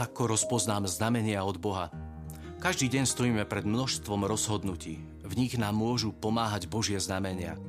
Ako rozpoznám znamenia od Boha? Každý deň stojíme pred množstvom rozhodnutí. V nich nám môžu pomáhať Božie znamenia.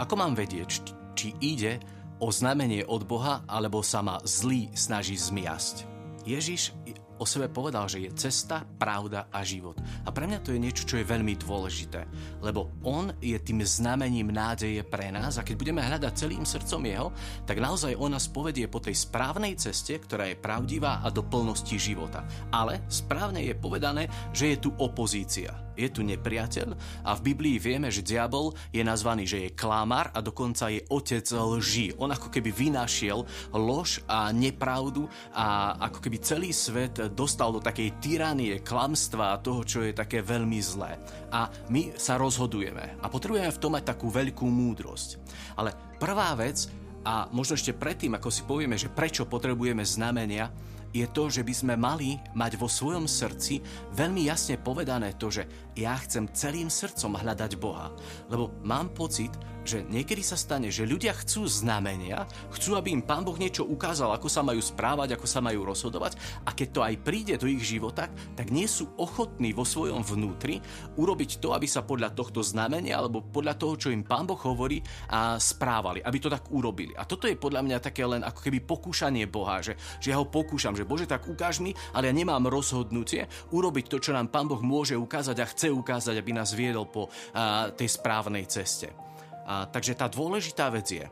Ako mám vedieť, či ide o znamenie od Boha, alebo sa ma zlý snaží zmiasť? Ježiš o sebe povedal, že je cesta, pravda a život. A pre mňa to je niečo, čo je veľmi dôležité, lebo on je tým znamením nádeje pre nás a keď budeme hľadať celým srdcom jeho, tak naozaj on nás povedie po tej správnej ceste, ktorá je pravdivá a do plnosti života. Ale správne je povedané, že je tu opozícia je tu nepriateľ a v Biblii vieme, že diabol je nazvaný, že je klamár a dokonca je otec lží. On ako keby vynašiel lož a nepravdu a ako keby celý svet dostal do takej tyranie, klamstva a toho, čo je také veľmi zlé. A my sa rozhodujeme a potrebujeme v tom mať takú veľkú múdrosť. Ale prvá vec, a možno ešte predtým, ako si povieme, že prečo potrebujeme znamenia, je to, že by sme mali mať vo svojom srdci veľmi jasne povedané to, že ja chcem celým srdcom hľadať Boha. Lebo mám pocit, že niekedy sa stane, že ľudia chcú znamenia, chcú, aby im Pán Boh niečo ukázal, ako sa majú správať, ako sa majú rozhodovať a keď to aj príde do ich života, tak nie sú ochotní vo svojom vnútri urobiť to, aby sa podľa tohto znamenia alebo podľa toho, čo im Pán Boh hovorí, a správali, aby to tak urobili. A toto je podľa mňa také len ako keby pokúšanie Boha, že, že ja ho pokúšam, že Bože, tak ukáž mi, ale ja nemám rozhodnutie urobiť to, čo nám Pán Boh môže ukázať a chce ukázať, aby nás viedol po a, tej správnej ceste. A, takže tá dôležitá vec je,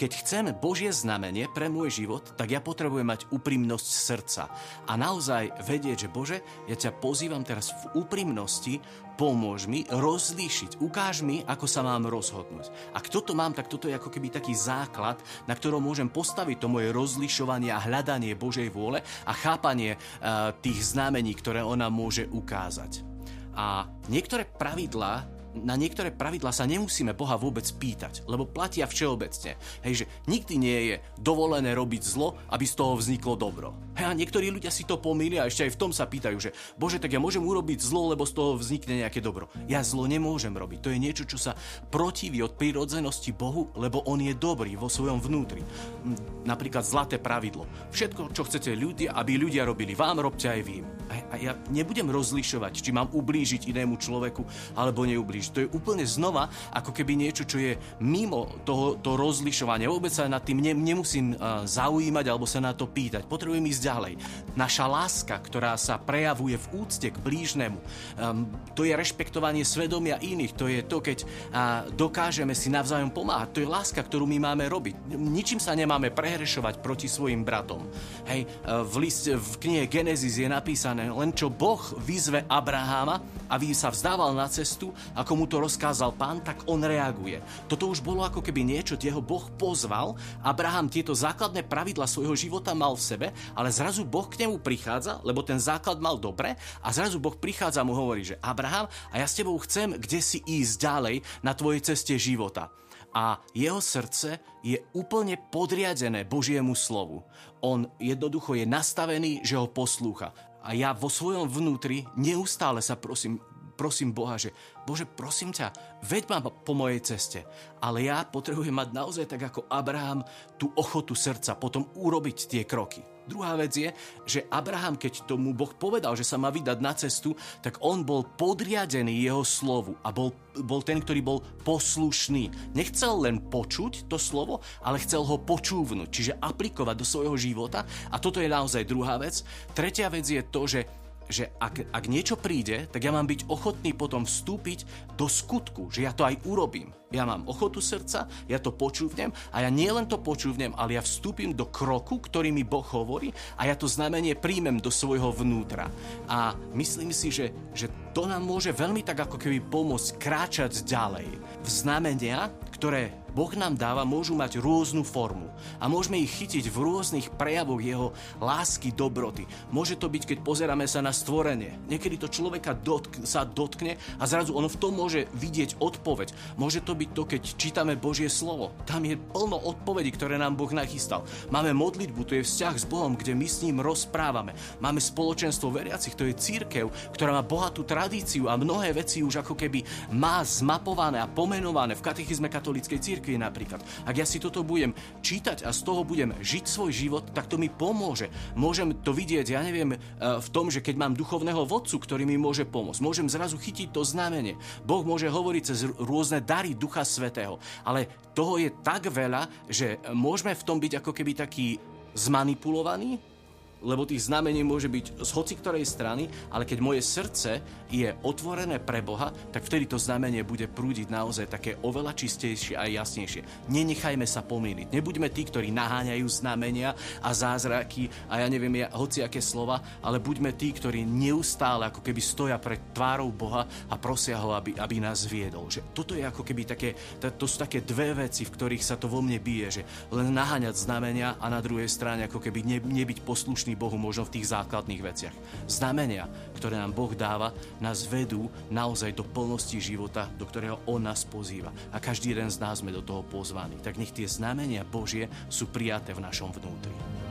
keď chcem Božie znamenie pre môj život, tak ja potrebujem mať úprimnosť srdca. A naozaj vedieť, že Bože, ja ťa pozývam teraz v úprimnosti, pomôž mi rozlíšiť, ukáž mi, ako sa mám rozhodnúť. Ak toto mám, tak toto je ako keby taký základ, na ktorom môžem postaviť to moje rozlišovanie a hľadanie Božej vôle a chápanie uh, tých znamení, ktoré ona môže ukázať. A niektoré pravidlá na niektoré pravidlá sa nemusíme Boha vôbec pýtať, lebo platia všeobecne. Hej, že nikdy nie je dovolené robiť zlo, aby z toho vzniklo dobro. Hej, a niektorí ľudia si to pomýlia a ešte aj v tom sa pýtajú, že Bože, tak ja môžem urobiť zlo, lebo z toho vznikne nejaké dobro. Ja zlo nemôžem robiť. To je niečo, čo sa protiví od prírodzenosti Bohu, lebo On je dobrý vo svojom vnútri. Napríklad zlaté pravidlo. Všetko, čo chcete ľudia, aby ľudia robili vám, robte aj vy. A ja nebudem rozlišovať, či mám ublížiť inému človeku alebo neublížiť Ježiš. To je úplne znova ako keby niečo, čo je mimo toho, to rozlišovania. Vôbec sa nad tým ne, nemusím uh, zaujímať alebo sa na to pýtať. Potrebujem ísť ďalej. Naša láska, ktorá sa prejavuje v úcte k blížnemu, to je rešpektovanie svedomia iných. To je to, keď dokážeme si navzájom pomáhať. To je láska, ktorú my máme robiť. Ničím sa nemáme prehrešovať proti svojim bratom. Hej, uh, v, list, v knihe Genesis je napísané, len čo Boh vyzve Abraháma, aby sa vzdával na cestu, ako ako mu to rozkázal pán, tak on reaguje. Toto už bolo ako keby niečo, kde ho Boh pozval. Abraham tieto základné pravidla svojho života mal v sebe, ale zrazu Boh k nemu prichádza, lebo ten základ mal dobre a zrazu Boh prichádza a mu hovorí, že Abraham, a ja s tebou chcem kde si ísť ďalej na tvojej ceste života a jeho srdce je úplne podriadené Božiemu slovu. On jednoducho je nastavený, že ho poslúcha. A ja vo svojom vnútri neustále sa prosím, prosím Boha, že Bože, prosím ťa, veď ma po mojej ceste. Ale ja potrebujem mať naozaj tak ako Abraham tú ochotu srdca potom urobiť tie kroky. Druhá vec je, že Abraham, keď tomu Boh povedal, že sa má vydať na cestu, tak on bol podriadený jeho slovu a bol, bol ten, ktorý bol poslušný. Nechcel len počuť to slovo, ale chcel ho počúvnuť, čiže aplikovať do svojho života. A toto je naozaj druhá vec. Tretia vec je to, že že ak, ak niečo príde, tak ja mám byť ochotný potom vstúpiť do skutku, že ja to aj urobím. Ja mám ochotu srdca, ja to počúvnem a ja nielen to počúvnem, ale ja vstúpim do kroku, ktorý mi Boh hovorí a ja to znamenie príjmem do svojho vnútra. A myslím si, že, že to nám môže veľmi tak ako keby pomôcť kráčať ďalej. V znamenia, ktoré Boh nám dáva, môžu mať rôznu formu a môžeme ich chytiť v rôznych prejavoch jeho lásky, dobroty. Môže to byť, keď pozeráme sa na stvorenie. Niekedy to človeka dotk- sa dotkne a zrazu ono v tom môže vidieť odpoveď. Môže to byť to, keď čítame Božie slovo. Tam je plno odpovedí, ktoré nám Boh nachystal. Máme modlitbu, to je vzťah s Bohom, kde my s ním rozprávame. Máme spoločenstvo veriacich, to je církev, ktorá má bohatú tradíciu a mnohé veci už ako keby má zmapované a pomenované v katechizme katolíckej církve cirkvi napríklad. Ak ja si toto budem čítať a z toho budem žiť svoj život, tak to mi pomôže. Môžem to vidieť, ja neviem, e, v tom, že keď mám duchovného vodcu, ktorý mi môže pomôcť, môžem zrazu chytiť to znamenie. Boh môže hovoriť cez rôzne dary Ducha Svetého, ale toho je tak veľa, že môžeme v tom byť ako keby taký zmanipulovaní lebo tých znamení môže byť z hoci ktorej strany, ale keď moje srdce je otvorené pre Boha, tak vtedy to znamenie bude prúdiť naozaj také oveľa čistejšie a jasnejšie. Nenechajme sa pomýliť. Nebuďme tí, ktorí naháňajú znamenia a zázraky a ja neviem, ja, hoci aké slova, ale buďme tí, ktorí neustále ako keby stoja pred tvárou Boha a prosia ho, aby, aby nás viedol. Že toto je ako keby také, to sú také dve veci, v ktorých sa to vo mne bije, že len naháňať znamenia a na druhej strane ako keby ne, nebyť poslušný vďační Bohu možno v tých základných veciach. Znamenia, ktoré nám Boh dáva, nás vedú naozaj do plnosti života, do ktorého On nás pozýva. A každý jeden z nás sme do toho pozvaní. Tak nech tie znamenia Božie sú prijaté v našom vnútri.